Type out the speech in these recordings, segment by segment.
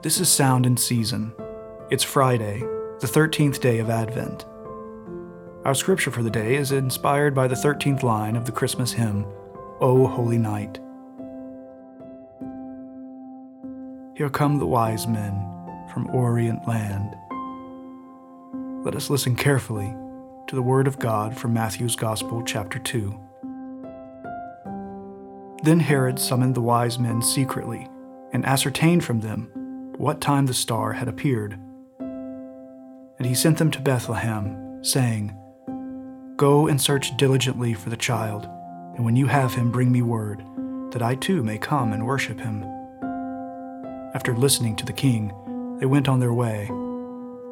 This is Sound in Season. It's Friday, the 13th day of Advent. Our scripture for the day is inspired by the 13th line of the Christmas hymn, O Holy Night. Here come the wise men from Orient land. Let us listen carefully to the word of God from Matthew's Gospel, chapter 2. Then Herod summoned the wise men secretly and ascertained from them what time the star had appeared. And he sent them to Bethlehem, saying, Go and search diligently for the child, and when you have him, bring me word, that I too may come and worship him. After listening to the king, they went on their way.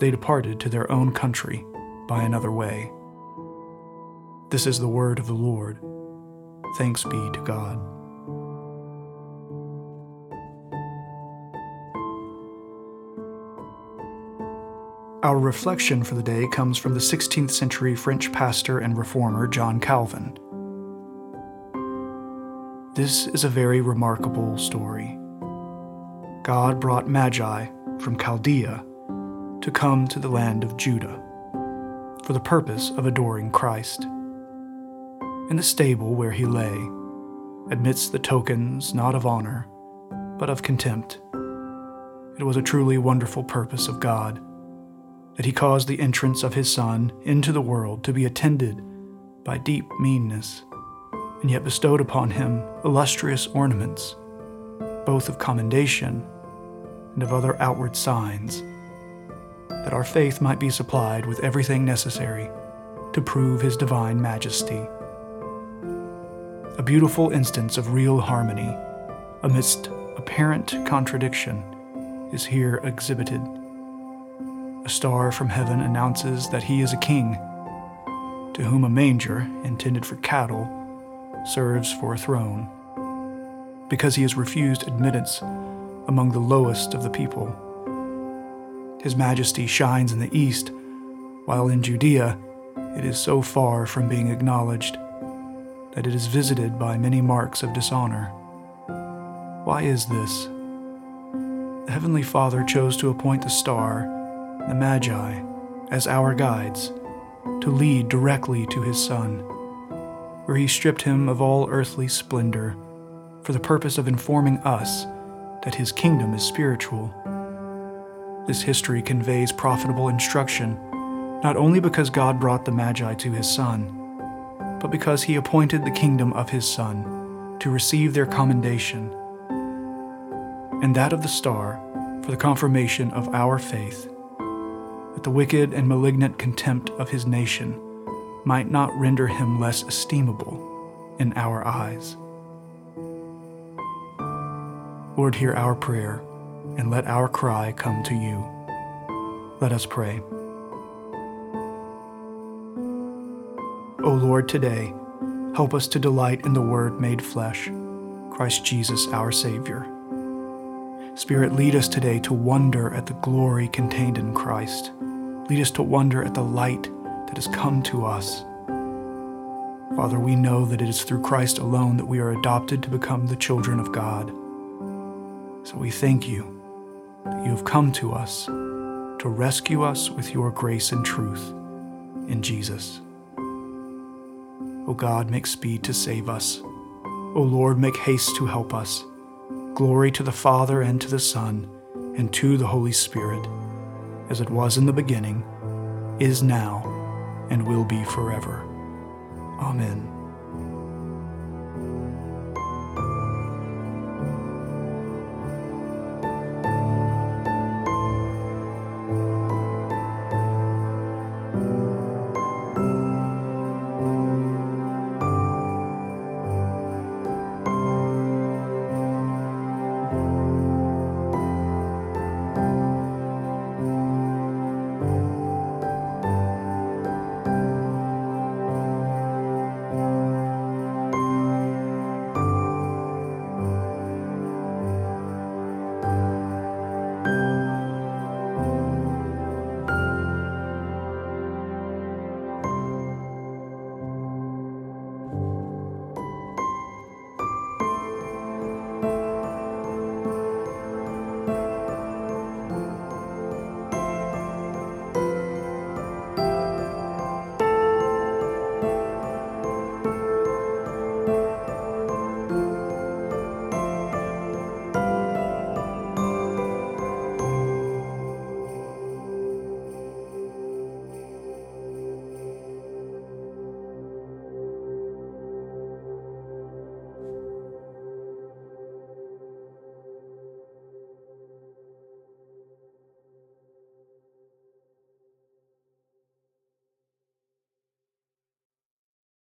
they departed to their own country by another way. This is the word of the Lord. Thanks be to God. Our reflection for the day comes from the 16th century French pastor and reformer John Calvin. This is a very remarkable story. God brought Magi from Chaldea to come to the land of Judah for the purpose of adoring Christ. In the stable where he lay, amidst the tokens not of honor, but of contempt, it was a truly wonderful purpose of God that he caused the entrance of his Son into the world to be attended by deep meanness, and yet bestowed upon him illustrious ornaments, both of commendation and of other outward signs, that our faith might be supplied with everything necessary to prove his divine majesty. A beautiful instance of real harmony amidst apparent contradiction is here exhibited. A star from heaven announces that he is a king, to whom a manger, intended for cattle, serves for a throne, because he has refused admittance among the lowest of the people. His majesty shines in the east, while in Judea it is so far from being acknowledged that it is visited by many marks of dishonor. Why is this? The Heavenly Father chose to appoint the star the Magi, as our guides, to lead directly to his Son, where he stripped him of all earthly splendor for the purpose of informing us that his kingdom is spiritual. This history conveys profitable instruction, not only because God brought the Magi to his Son, but because he appointed the kingdom of his Son to receive their commendation, and that of the star for the confirmation of our faith that the wicked and malignant contempt of his nation might not render him less estimable in our eyes. Lord, hear our prayer and let our cry come to you. Let us pray. O Lord, today, help us to delight in the Word made flesh, Christ Jesus our Savior. Spirit, lead us today to wonder at the glory contained in Christ. Lead us to wonder at the light that has come to us. Father, we know that it is through Christ alone that we are adopted to become the children of God. So we thank you that you have come to us to rescue us with your grace and truth in Jesus. O God, make speed to save us. O Lord, make haste to help us. Glory to the Father and to the Son and to the Holy Spirit as it was in the beginning, is now, and will be forever. Amen.